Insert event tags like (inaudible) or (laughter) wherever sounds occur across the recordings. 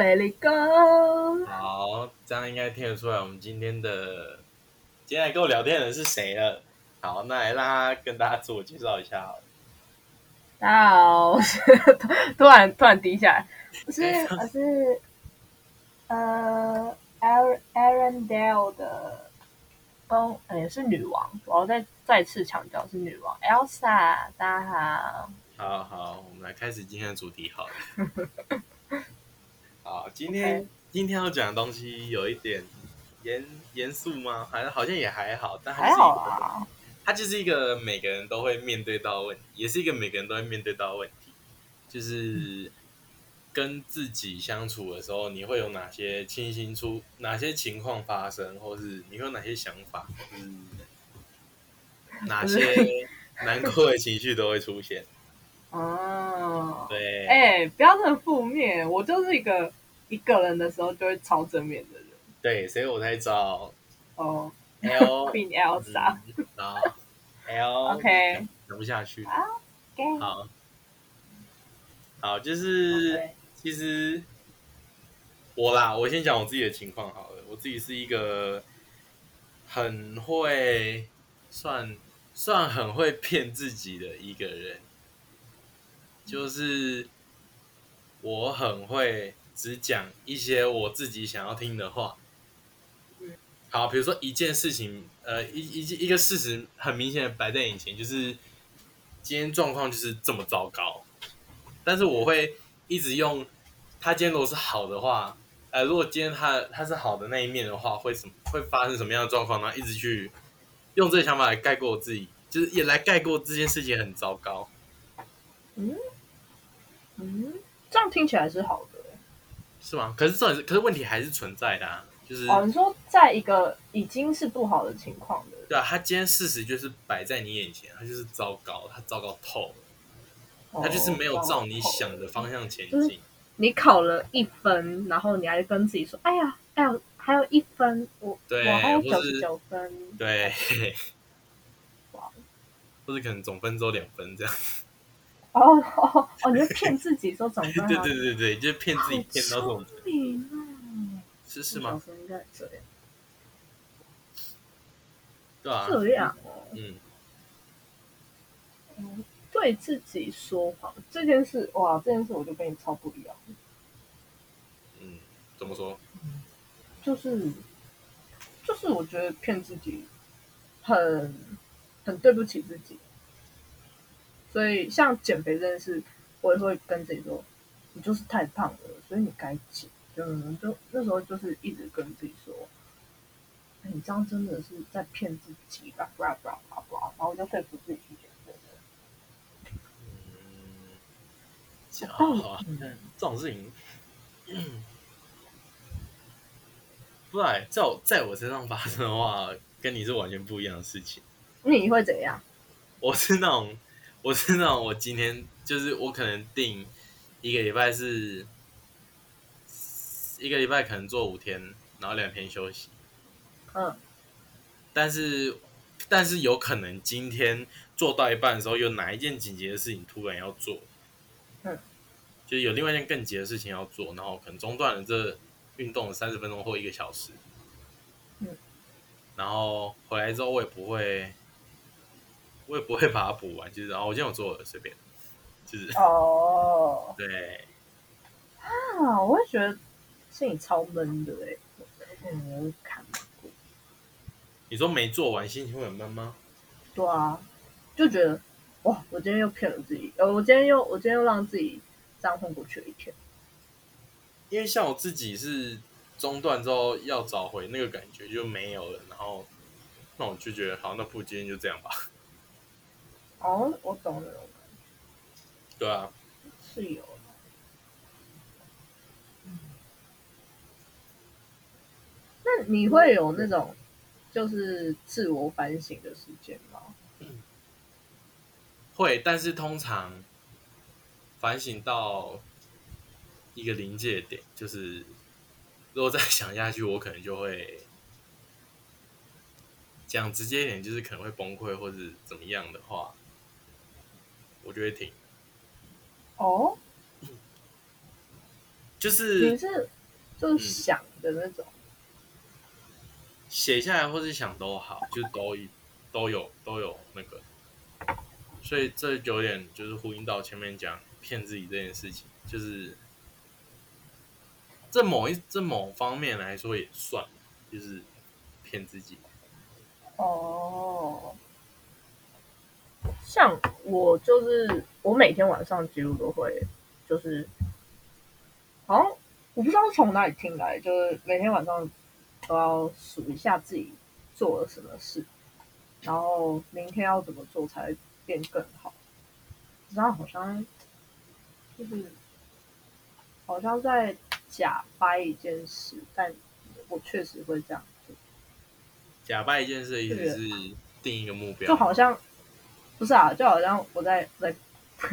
Let it go。好，这样应该听得出来，我们今天的今天来跟我聊天的人是谁了。好，那来让他跟大家自我介绍一下好了。大 (laughs) 家好，我是突然突然低下来，我是我是呃 Aaron Arendelle 的公，也是女王。我要再再次强调是女王 Elsa。大家好，好好，我们来开始今天的主题好了。(laughs) 好，今天今天要讲的东西有一点严严肃吗？还是好像也还好，但还好啊。它就是一个每个人都会面对到问题，也是一个每个人都会面对到问题，就是跟自己相处的时候，你会有哪些清新出哪些情况发生，或是你会有哪些想法，嗯，哪些 (laughs) 难过的情绪都会出现。哦，对，哎，不要这么负面，我就是一个一个人的时候就会超正面的人。对，所以我才找哦。L (laughs) 比 Elsa，(laughs) 好，L OK，讲不下去，好，好，就是其实我啦，我先讲我自己的情况好了。我自己是一个很会算算很会骗自己的一个人，就是我很会只讲一些我自己想要听的话。好，比如说一件事情，呃，一一一个事实很明显的摆在眼前，就是今天状况就是这么糟糕，但是我会一直用他今天如果是好的话，呃，如果今天他他是好的那一面的话，会什么会发生什么样的状况呢？一直去用这个想法来概括我自己，就是也来概括这件事情很糟糕。嗯嗯，这样听起来是好的，是吗？可是这可是问题还是存在的啊。就是哦，你说在一个已经是不好的情况的，对啊，他今天事实就是摆在你眼前，他就是糟糕，他糟糕透了，他就是没有照你想的方向前进。你考了一分，然后你还跟自己说：“哎呀，哎呀，还有一分，我我还有九十九分。”对，哇，或者可能总分只有两分这样。哦哦哦，你就骗自己说总分？对对对对，就骗自己骗到这种。是是吗？应该这样，对啊，这样哦，嗯，对自己说谎这件事，哇，这件事我就跟你超不一样。嗯，怎么说？就是，就是我觉得骗自己很很对不起自己，所以像减肥这件事，我也会跟自己说，你就是太胖了，所以你该减。嗯，就那时候就是一直跟自己说，你这样真的是在骗自己，吧吧吧吧吧，然后我就说服自己去减肥。嗯，这样这种事情，不然在我在我身上发生的话，跟你是完全不一样的事情。你会怎样？我是那种，我是那种，我今天就是我可能定一个礼拜是。一个礼拜可能做五天，然后两天休息。嗯，但是但是有可能今天做到一半的时候，有哪一件紧急的事情突然要做，嗯，就是有另外一件更急的事情要做，然后可能中断了这运动三十分钟或一个小时。嗯，然后回来之后我也不会，我也不会把它补完，就是然后我今天有做了，随便，就是哦，(laughs) 对，啊，我也觉得。心里超闷的哎，嗯，看过。你说没做完，心情会很闷吗？对啊，就觉得哇，我今天又骗了自己，呃，我今天又我今天又让自己这样混过去了一天。因为像我自己是中断之后要找回那个感觉就没有了，然后那我就觉得好，那不今天就这样吧。哦，我懂了。对啊，是有。那你会有那种就是自我反省的时间吗？会，但是通常反省到一个临界点，就是如果再想下去，我可能就会讲直接一点，就是可能会崩溃或者怎么样的话，我就会听。哦，就是你是就是想的那种，写下来或是想都好，就都一都有都有那个，所以这有点就是呼应到前面讲骗自己这件事情，就是这某一这某方面来说也算，就是骗自己。哦，像我就是我每天晚上几乎都会，就是好像我不知道是从哪里听来，就是每天晚上都要数一下自己做了什么事，然后明天要怎么做才会变更好。然后好像就是好像在假掰一件事，但我确实会这样做。假掰一件事的意思是定一个目标，就好像不是啊，就好像我在在 (laughs)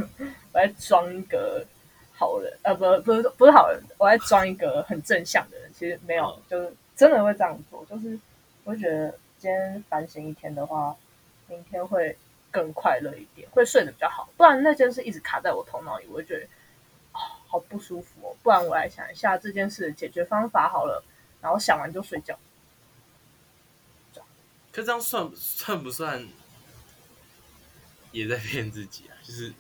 我在装一个好人，呃，不不是不是好人，我在装一个很正向的人，其实没有，就是真的会这样做，就是我觉得今天反省一天的话，明天会更快乐一点，会睡得比较好，不然那件事一直卡在我头脑里，我会觉得、好不舒服哦，不然我来想一下这件事的解决方法好了，然后想完就睡觉。可这样算算不算也在骗自己啊？就是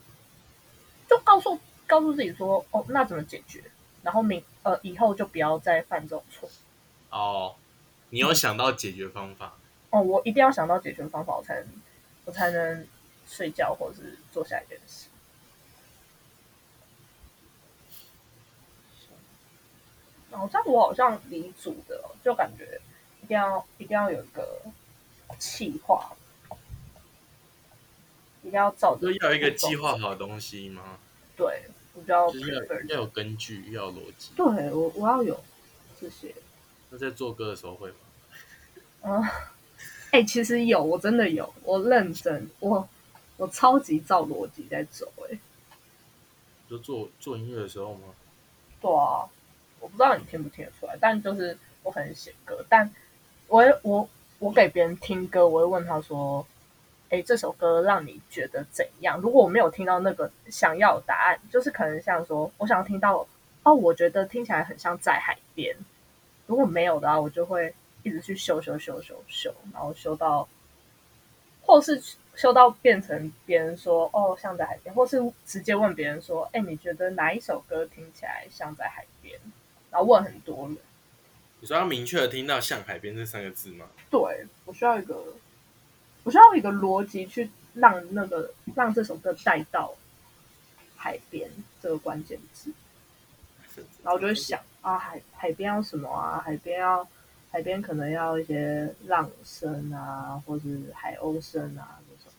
就告诉告诉自己说，哦，那怎么解决？然后明呃以后就不要再犯这种错。哦，你有想到解决方法，(laughs) 哦，我一定要想到解决方法，我才能我才能睡觉或者是做下一件事。然后这样我好像离组的哦，就感觉一定要一定要有一个计划，要照着就要一个计划好的东西吗？对，我就要就是要要有根据，要有逻辑。对我我要有这些。那在做歌的时候会吗？嗯，(laughs) 哎、其实有，我真的有，我认真，我我超级照逻辑在走、哎，就做做音乐的时候吗？对啊，我不知道你听不听得出来，但就是我很写歌，但我会我我给别人听歌，我会问他说，哎、这首歌让你觉得怎样？如果我没有听到那个想要的答案，就是可能像说，我想听到哦，我觉得听起来很像在海边。如果没有的话，我就会一直去修修修修修，然后修到，或是修到变成别人说哦像在海边，或是直接问别人说，哎，你觉得哪一首歌听起来像在海边？然后问很多人。你说要明确的听到“像海边”这三个字吗？对我需要一个，我需要一个逻辑去让那个让这首歌带到海边这个关键字，然后我就会想啊，海海边要什么啊？海边要海边可能要一些浪声啊，或是海鸥声啊这种。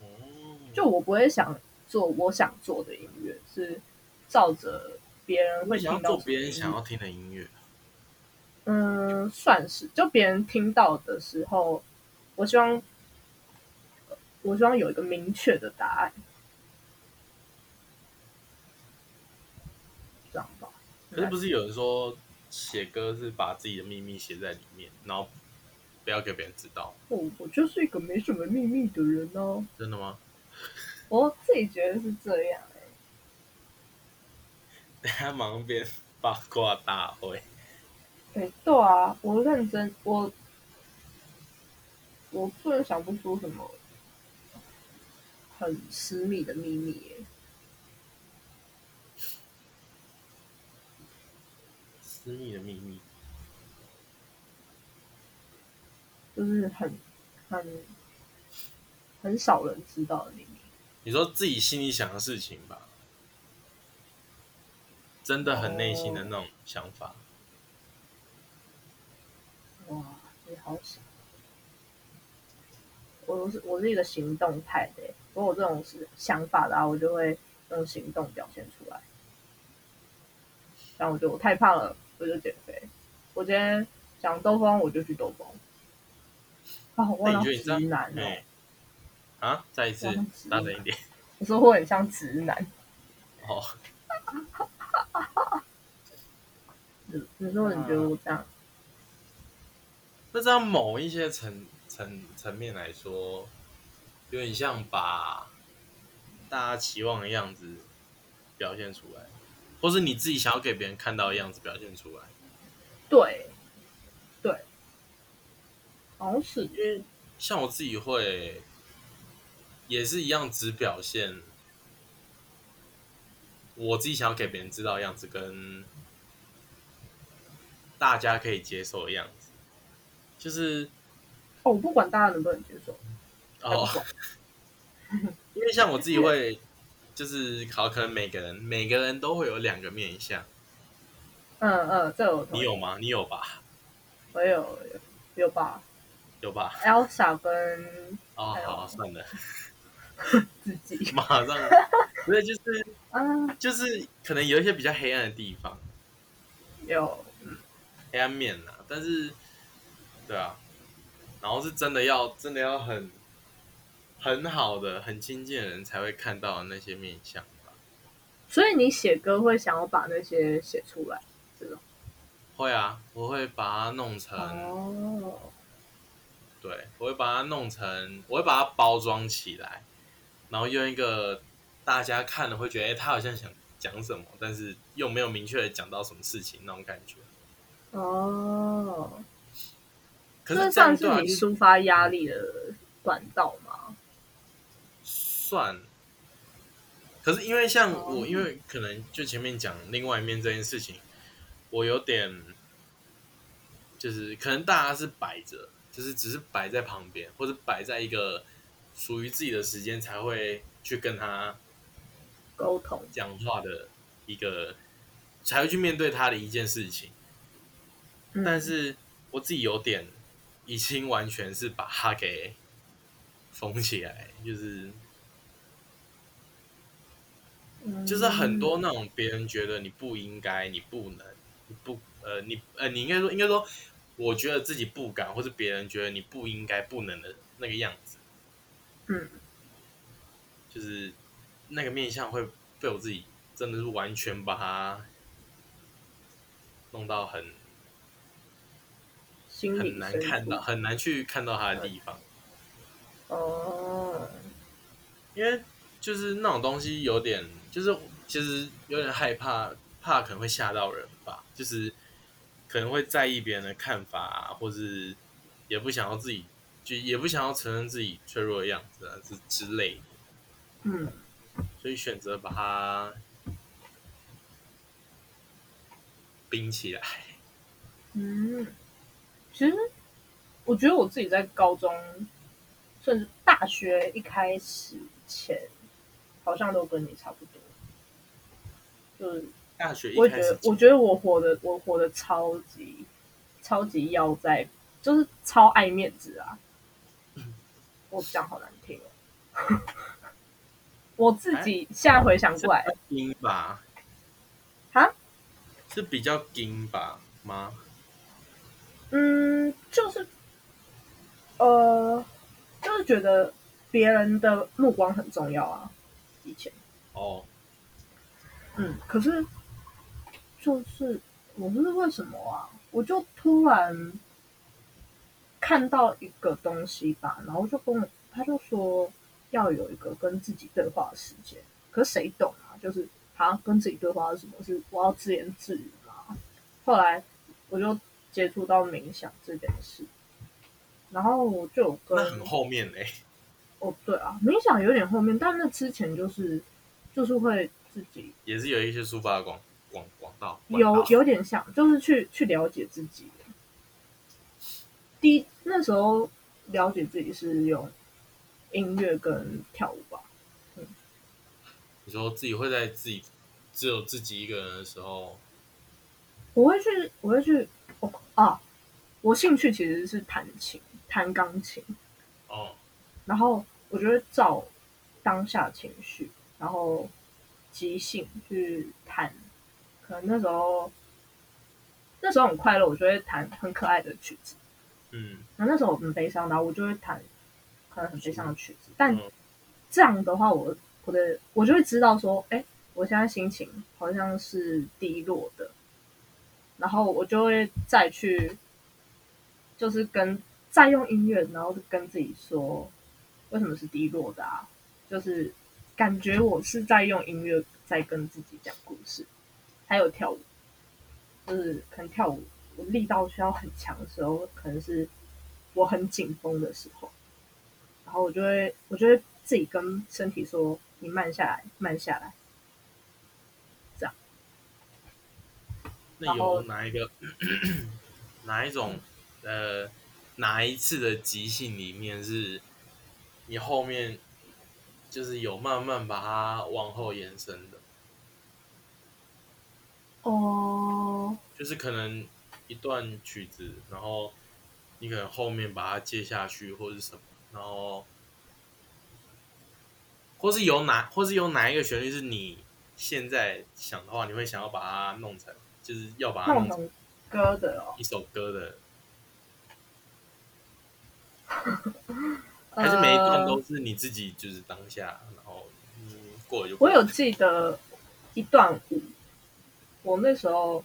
哦，就我不会想做我想做的音乐，是照着别人会会想做别人想要听的音乐。嗯，算是，就别人听到的时候，我希望，我希望有一个明确的答案，这样吧。可是不是有人说写歌是把自己的秘密写在里面，然后不要给别人知道？我我就是一个没什么秘密的人哦、真的吗？(laughs) 我自己觉得是这样、欸。等下马上变八卦大会。哎、对啊，我认真，我我突然想不出什么很私密的秘密耶、私密的秘密，就是很很很少人知道的秘密。你说自己心里想的事情吧，真的很内心的那种想法。哇，你好想！我是我是一个行动派的耶，如果我这种是想法的啊，我就会用行动表现出来。然后我就我太胖了，我就减肥。我今天想兜风，我就去兜风。啊，我好像那你觉得你这样直男哦、哎啊，再一次大声一点我说我很像直男。哦。(laughs) 你你说你觉得我这样？那这样某一些层层层面来说，有点像把大家期望的样子表现出来，或是你自己想要给别人看到的样子表现出来。对，对，好像是因为像我自己会，也是一样，只表现我自己想要给别人知道的样子，跟大家可以接受的样子，就是哦，我不管大家能不能接受，哦，(laughs) 因为像我自己会，就是好，可能每个人每个人都会有两个面相，嗯嗯，这我你有吗？你有吧？我有有有吧？有吧？Elsa 跟哦，好算了，(laughs) 自己马上，不是就是啊，就是可能有一些比较黑暗的地方，有黑暗面呐，但是对啊，然后是真的要真的要很很好的很亲近的人才会看到那些面相吧。所以你写歌会想要把那些写出来，这种会啊，我会把它弄成，哦，对，我会把它弄成，我会把它包装起来，然后用一个大家看了会觉得，哎、他好像想讲什么，但是又没有明确的讲到什么事情那种感觉。哦，可这算是你抒发压力的管道吗？算。可是因为像哦我，因为可能就前面讲另外一面这件事情，我有点就是可能大家是摆着，就是只是摆在旁边，或者摆在一个属于自己的时间才会去跟他沟通，讲话的一个，才会去面对他的一件事情。嗯但是我自己有点已经完全是把它给封起来，就是就是很多那种别人觉得你不应该、你不能、你不呃你呃你应该说应该说，我觉得自己不敢，或是别人觉得你不应该、不能的那个样子，嗯，就是那个面相会被我自己真的是完全把它弄到很心很难看到、很难去看到他的地方，哦，因为就是那种东西有点，就是其实有点害怕，怕可能会吓到人吧，就是可能会在意别人的看法啊，或是也不想要自己，就也不想要承认自己脆弱的样子啊，之之类的，嗯，所以选择把它冰起来。嗯，其实我觉得我自己在高中，甚至大学一开始前，好像都跟你差不多。就是大学一我觉开始得，我觉得我活的，我活的超级超级要在，就是超爱面子啊。我讲好难听哦。(laughs) 我自己现在回想过来，硬吧，哈，是比较硬吧吗？嗯，就是，呃，就是觉得别人的目光很重要啊。以前，哦，嗯，可是就是我不知道为什么啊，我就突然看到一个东西吧，然后就跟我他就说要有一个跟自己对话的时间，可是谁懂啊？就是他跟自己对话是什么？是我要自言自语吗？后来我就接触到冥想这件事，然后我就有跟那很后面嘞、哦，对啊，冥想有点后面，但那之前就是就是会自己也是有一些抒发的广广广道，管有道。有点像，就是去去了解自己。第一那时候了解自己是用音乐跟跳舞吧，你说自己会在自己只有自己一个人的时候，我会去我会去哦啊，我兴趣其实是弹琴，弹钢琴，哦，然后我就会照当下情绪，然后即兴去弹。可能那时候那时候很快乐，我就会弹很可爱的曲子。嗯，然后那时候我很悲伤，然后我就会弹可能很悲伤的曲子。但嗯这样的话，我我的我就会知道说，哎，我现在心情好像是低落的，然后我就会再去，就是跟再用音乐，然后跟自己说，为什么是低落的啊？就是感觉我是在用音乐在跟自己讲故事，还有跳舞，就是可能跳舞我力道需要很强的时候，可能是我很紧绷的时候，然后我就会我就会自己跟身体说：“你慢下来，慢下来。”那有哪一个 (clears throat) 哪一种呃哪一次的即兴里面是你后面就是有慢慢把它往后延伸的？哦，就是可能一段曲子，然后你可能后面把它接下去，或是什么，然后或是有哪，或是有哪一个旋律是你现在想的话，你会想要把它弄成。就是要把它弄成歌的哦，一首歌的，(laughs) 还是每一段都是你自己就是当下，然后嗯过了就。我有记得一段舞，我那时候，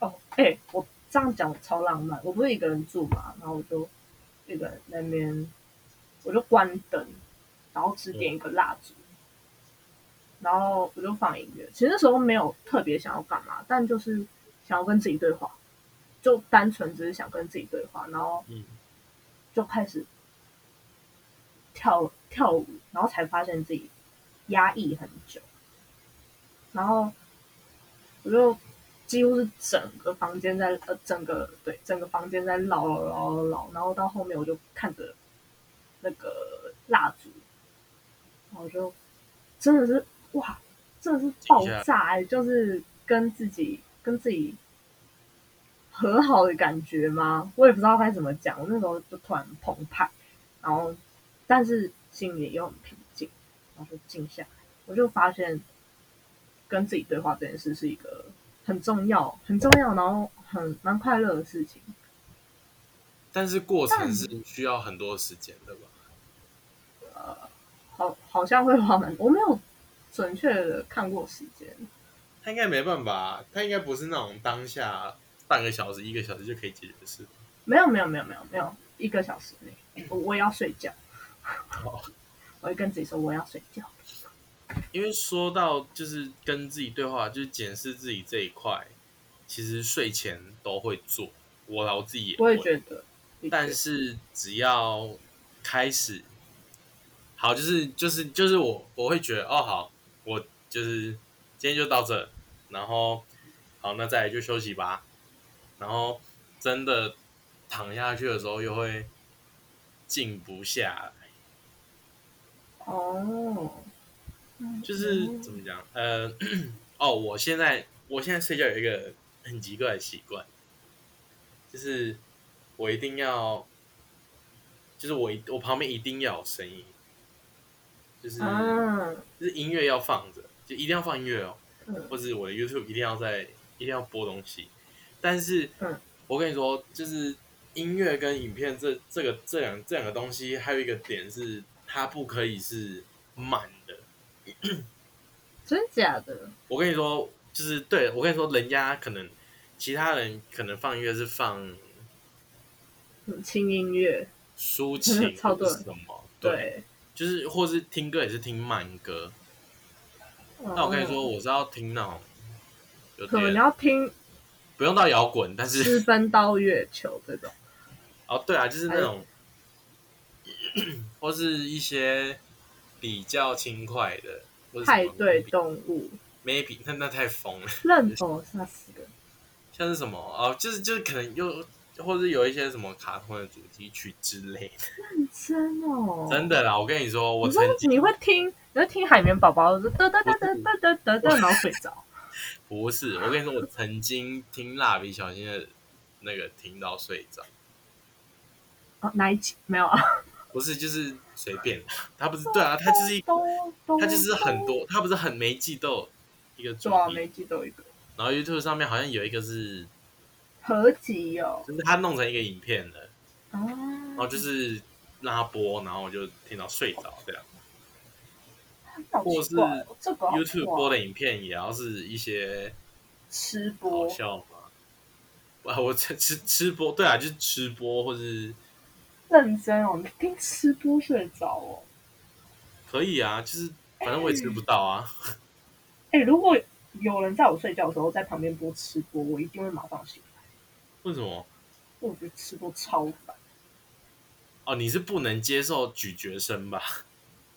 哦，哎，我这样讲超浪漫。我不是一个人住嘛，然后我就一个人那边，我就关灯，然后只点一个蜡烛。然后我就放音乐，其实那时候没有特别想要干嘛，但就是想要跟自己对话，就单纯只是想跟自己对话，然后就开始跳跳舞，然后才发现自己压抑很久，然后我就几乎是整个房间在呃整个对整个房间在绕绕绕绕，然后到后面我就看着那个蜡烛，然后就真的是。哇，真的是爆炸哎！就是跟自己跟自己和好的感觉吗？我也不知道该怎么讲。我那时候就突然澎湃，然后但是心里又很平静，然后就静下来。我就发现跟自己对话这件事是一个很重要、很重要，然后很蛮快乐的事情。但是过程是需要很多时间的吧？呃，好，好像会花蛮，我没有。准确的看过时间，他应该没办法，他应该不是那种当下半个小时、一个小时就可以解决的事。没有，没有，没有，没有，没有一个小时内，我我要睡觉。(laughs) 我会跟自己说我要睡觉。因为说到就是跟自己对话，就是检视自己这一块，其实睡前都会做。我我自己也，我也觉得。但是只要开始，好，就是就是就是我我会觉得哦好。我就是今天就到这，然后好，那再来就休息吧。然后真的躺下去的时候，又会静不下来。哦，就是怎么讲？呃，哦，我现在我现在睡觉有一个很奇怪的习惯，就是我一定要，就是我我旁边一定要有声音。就是，就是音乐要放着，就一定要放音乐哦，或者我的 YouTube 一定要在，一定要播东西。但是，我跟你说，就是音乐跟影片这这个这两这两个东西，还有一个点是，它不可以是满的。(clears throat) 真假的？我跟你说，就是对我跟你说，人家可能其他人可能放音乐是放轻音乐、抒 (laughs) 情、超多什么，对。就是，或是听歌也是听慢歌。那我跟你说，我是要听那种，可能你要听，不用到摇滚，但是私奔到月球这种。哦，对啊，就是那种，(clears throat) 或是一些比较轻快的，派对动物，maybe，那那太疯了，认同吓死人。像是什么哦，就是就是可能又。或者有一些什么卡通的主题曲之类的，认真哦，真的啦！我跟你说，我曾经你会听，你会听海绵宝宝的哒哒哒哒哒哒哒哒，然后睡着。不是，我跟你说，我曾经听蜡笔小新的那个听到睡着。哦，哪一集没有啊？不是，就是随便，他不是对啊，他就是一，他就是很多，他不是很每季都有一个主题，每季都有一个。然后 YouTube 上面好像有一个是。合集哦，就是他弄成一个影片的，哦，然后就是让他播，然后我就听到睡着这样。或是 YouTube 播的影片也要是一些吃播，好笑吗？啊，我吃吃吃播，对啊，就是吃播或是认真哦，听吃播睡着哦，可以啊，就是哎，反正我也吃不到啊。哎、如果有人在我睡觉的时候在旁边播吃播，我一定会马上醒来。为什么？我觉得吃播超烦，哦，你是不能接受咀嚼声吧？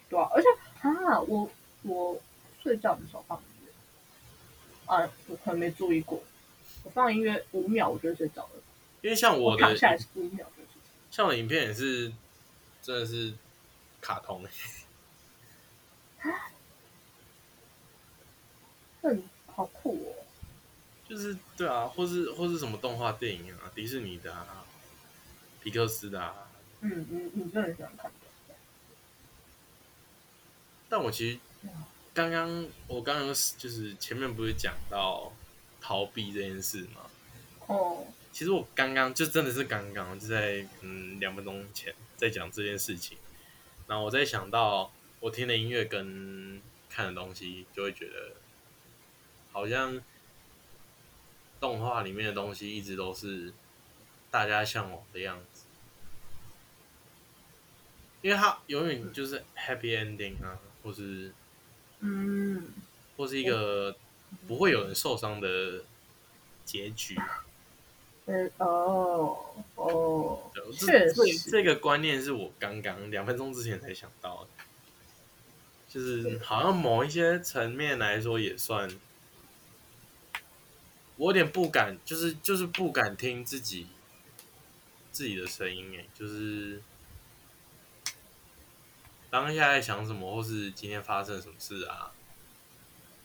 对啊，而且啊，我我睡觉的时候放音乐，啊，我可能没注意过，我放音乐五秒我就睡着了，因为像我的躺下来是五秒就睡着。像我的影片也是，真的是卡通、欸，嗯，(laughs) 好酷哦！就是对啊，或是或是什么动画电影啊，迪士尼的啊，皮克斯的啊。嗯，你你很喜欢看的，但我其实刚刚我刚刚就是前面不是讲到逃避这件事吗？哦，其实我刚刚就真的是刚刚就在嗯两分钟前在讲这件事情，然后我在想到我听的音乐跟看的东西，就会觉得好像动画里面的东西一直都是大家向往的样子，因为它永远就是 happy ending 啊，或是嗯，或是一个不会有人受伤的结局。嗯，哦哦，这确这实，这个观念是我刚刚两分钟之前才想到的，就是好像某一些层面来说也算，我有点不敢，就是就是不敢听自己自己的声音，哎，就是当下在想什么，或是今天发生了什么事啊，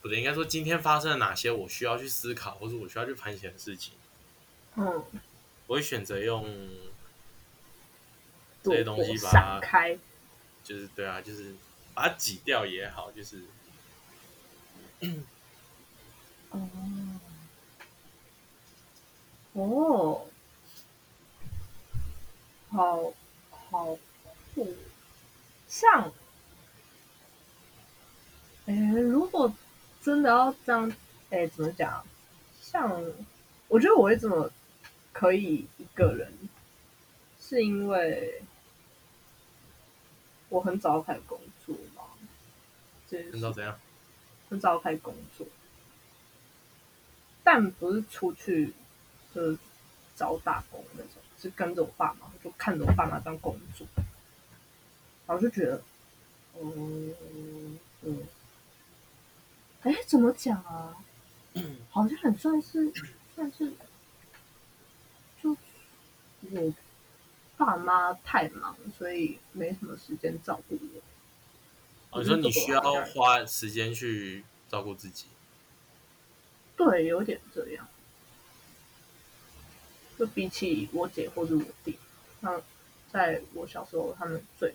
不对，应该说今天发生了哪些我需要去思考，或是我需要去反省的事情。嗯，我会选择用这些东西把它，开，就是对啊，就是把它挤掉也好，就是哦，哦，好好酷，像，哎，如果真的要这样，哎，怎么讲？像，我觉得我会这么可以一个人，是因为我很早开始工作嘛，这件事不知道怎样。很早开始工作，但不是出去就是找打工那种，是跟着我爸妈，就看着我爸妈这样工作，然后就觉得，嗯嗯，哎，怎么讲啊？好像很算是 (coughs) 算是，就我爸妈太忙，所以没什么时间照顾我。哦，你说你需要花时间去照顾自己，对，有点这样。就比起我姐或者我弟，那在我小时候，他们最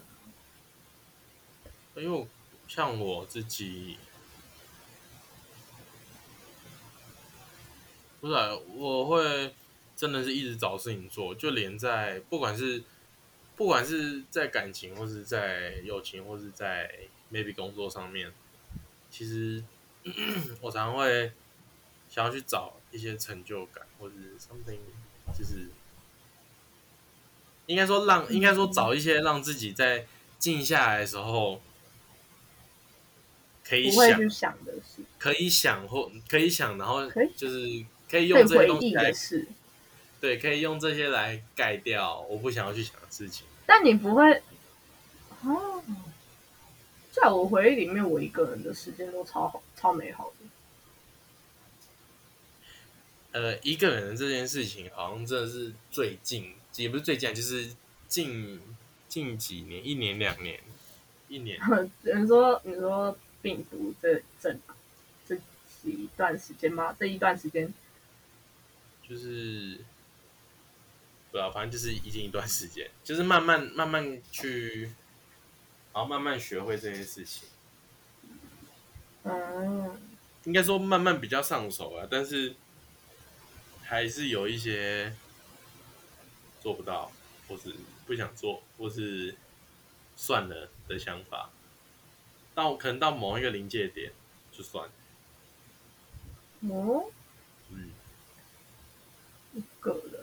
因为我像我自己，不是、我会真的是一直找事情做，就连在不管是不管是在感情，或是在友情，或是在 maybe 工作上面，其实 (clears throat) 我常常会想要去找一些成就感，或是 something，就是应该说让应该说找一些让自己在静下来的时候可以想可以想或可以想，然后就是可以用这些东西来对，可以用这些来盖掉我不想要去想的事情。但你不会哦。在我回忆里面，我一个人的时间都超好、超美好的。呃，一个人的这件事情，好像真的是最近，也不是最近，就是近近几年，一年两年，一年，(laughs) 你说，你说病毒这这这一段时间吗？这一段时间，就是不知道，反正就是已经一段时间，就是慢慢慢慢去，然后慢慢学会这件事情。嗯，应该说慢慢比较上手啊，但是还是有一些做不到，或是不想做，或是算了的想法。到可能到某一个临界点就算了，哦，嗯，一个人，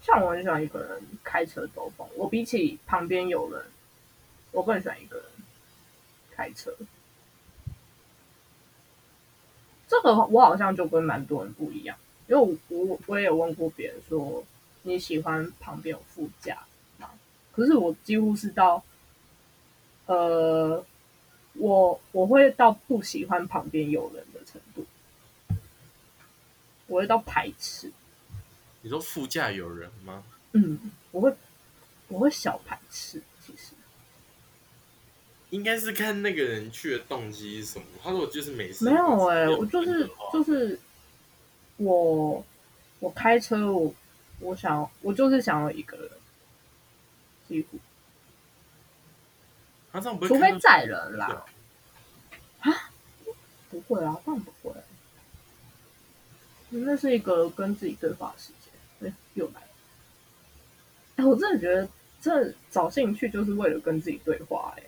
像我很喜欢一个人开车兜风。我比起旁边有人，我更喜欢一个人开车。这个我好像就跟蛮多人不一样，因为我我我也有问过别人说你喜欢旁边有副驾吗？可是我几乎是到，呃，我我会到不喜欢旁边有人的程度，我会到排斥。你说副驾有人吗？嗯，我会我会小排斥，其实应该是看那个人去的动机是什么。他说我就是没事，没有哎、有我就是就是我我开车我我想我就是想要一个人，几乎他这样不会除非载人啦啊，不会啊，当然不会。那是一个跟自己对话的时间。哎，又来了。哎，我真的觉得这找兴趣就是为了跟自己对话、哎，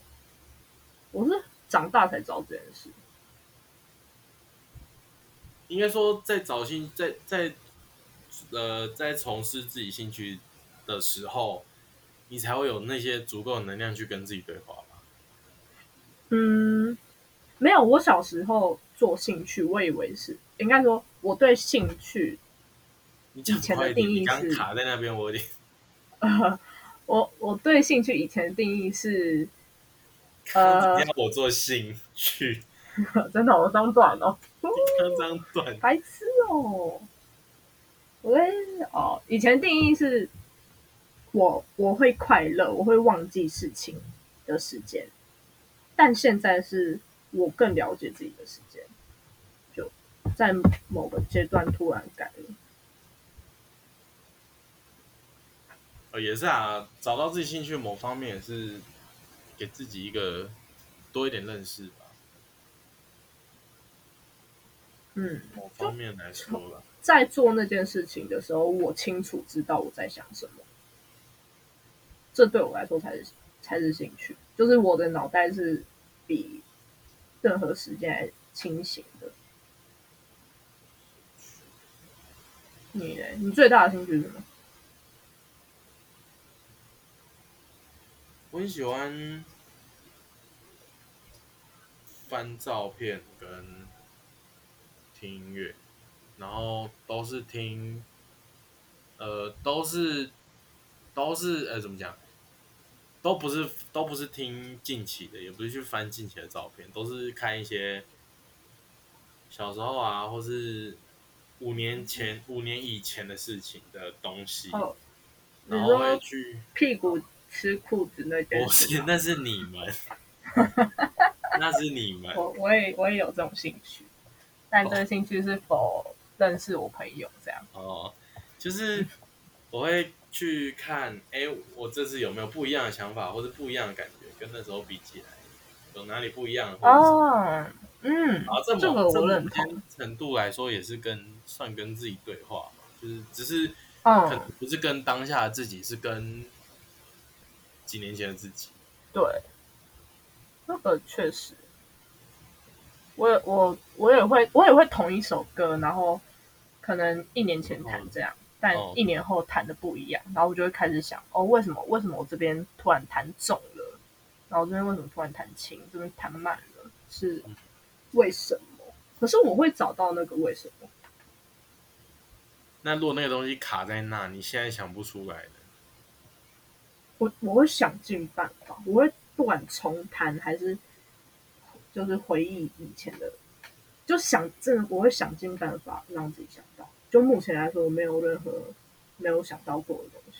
我是长大才知道这件事。应该说在找兴在在呃在从事自己兴趣的时候，你才会有那些足够的能量去跟自己对话吧。嗯，没有。我小时候做兴趣，我以为是应该说我对兴趣，以前的定义是卡在那边，我有点 (laughs) 呃，我我对兴趣以前的定义是，(laughs) 刚呃要我做兴趣，(laughs) 真的我当短哦。刚这样断，白痴哦！我会哦，以前定义是我我会快乐，我会忘记事情的时间，但现在是我更了解自己的时间，就在某个阶段突然改了。呃，也是啊，找到自己兴趣的某方面也是给自己一个多一点认识吧。嗯，某方面来说吧，在做那件事情的时候，我清楚知道我在想什么，这对我来说才是才是兴趣，就是我的脑袋是比任何时间还清醒的。你嘞？你最大的兴趣是什么？我很喜欢翻照片跟听音乐，然后都是听，呃，都是都是呃，怎么讲？都不是都不是听近期的，也不是去翻近期的照片，都是看一些小时候啊，或是五年前、五年以前的事情的东西，然后会说去。屁股吃裤子那件不是，那是你们，(laughs) 那是你们。我我也我也有这种兴趣，但这个兴趣是否认识我朋友这样？哦，就是我会去看，哎、我这次有没有不一样的想法，或者不一样的感觉，跟那时候比起来，有哪里不一样？或者是哦，嗯然后这，这个某这某我认同。程度来说，也是跟算跟自己对话嘛，就是只是可能嗯，不是跟当下的自己，是跟几年前的自己。对，那个确实，我也我我也会我也会同一首歌，然后可能一年前弹这样，但哦一年后弹的不一样，然后我就会开始想，哦，为什么为什么我这边突然弹重了，然后这边为什么突然弹轻，这边弹慢了，是为什么？可是我会找到那个为什么。那如果那个东西卡在那，你现在想不出来的，我我会想尽办法，我会不管重弹还是就是回忆以前的，就想真的我会想尽办法让自己想到。就目前来说，我没有任何没有想到过的东西。